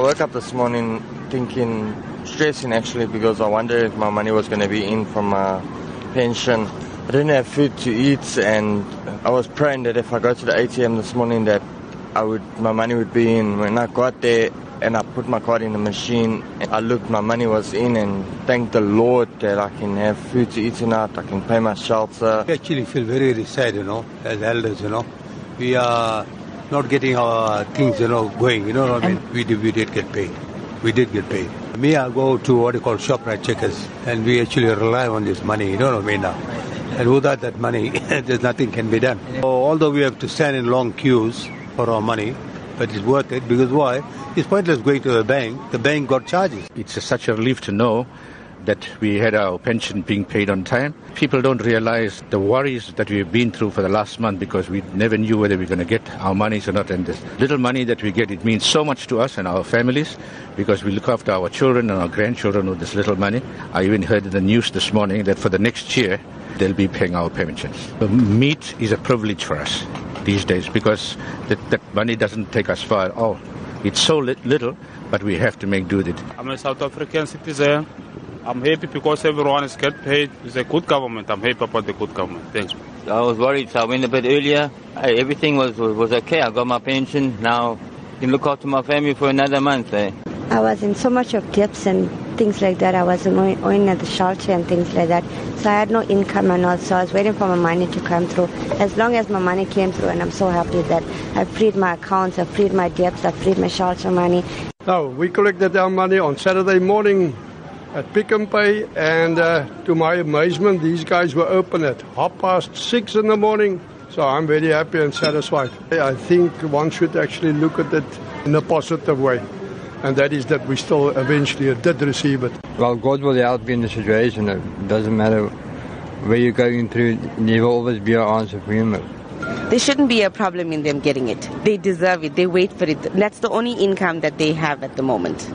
I woke up this morning thinking, stressing actually, because I wondered if my money was going to be in from my pension. I didn't have food to eat, and I was praying that if I go to the ATM this morning, that I would my money would be in. When I got there and I put my card in the machine, I looked, my money was in, and thank the Lord that I can have food to eat tonight. I can pay my shelter. We actually feel very, very sad, you know, as elders, you know. We are not getting our things, you know, going, you know what I mean? We did, we did get paid. We did get paid. Me, I go to what you call ShopRite checkers, and we actually rely on this money, you know what I mean now. And without that money, there's nothing can be done. Although we have to stand in long queues for our money, but it's worth it because why? It's pointless going to the bank. The bank got charges. It's such a relief to know that we had our pension being paid on time. People don't realize the worries that we've been through for the last month because we never knew whether we are going to get our monies or not. And this little money that we get, it means so much to us and our families because we look after our children and our grandchildren with this little money. I even heard in the news this morning that for the next year, they'll be paying our pensions. The meat is a privilege for us these days because that, that money doesn't take us far at all. It's so little, but we have to make do with it. I'm a South African citizen. I'm happy because everyone is get paid. It's a good government. I'm happy about the good government. Thanks. I was worried, so I went a bit earlier. Hey, everything was, was was okay. I got my pension. Now I can look after my family for another month. Eh? I was in so much of debts and things like that. I was owing owing at the shelter and things like that. So I had no income and all. So I was waiting for my money to come through. As long as my money came through, and I'm so happy that I freed my accounts, I freed my debts, I freed my shelter money. Now, we collected our money on Saturday morning at Pick n Pay, and uh, to my amazement, these guys were open at half past six in the morning. So I'm very happy and satisfied. I think one should actually look at it in a positive way, and that is that we still eventually did receive it. Well, God will help you in the situation. It doesn't matter where you're going through, there will always be an answer for you. There shouldn't be a problem in them getting it. They deserve it. They wait for it. That's the only income that they have at the moment.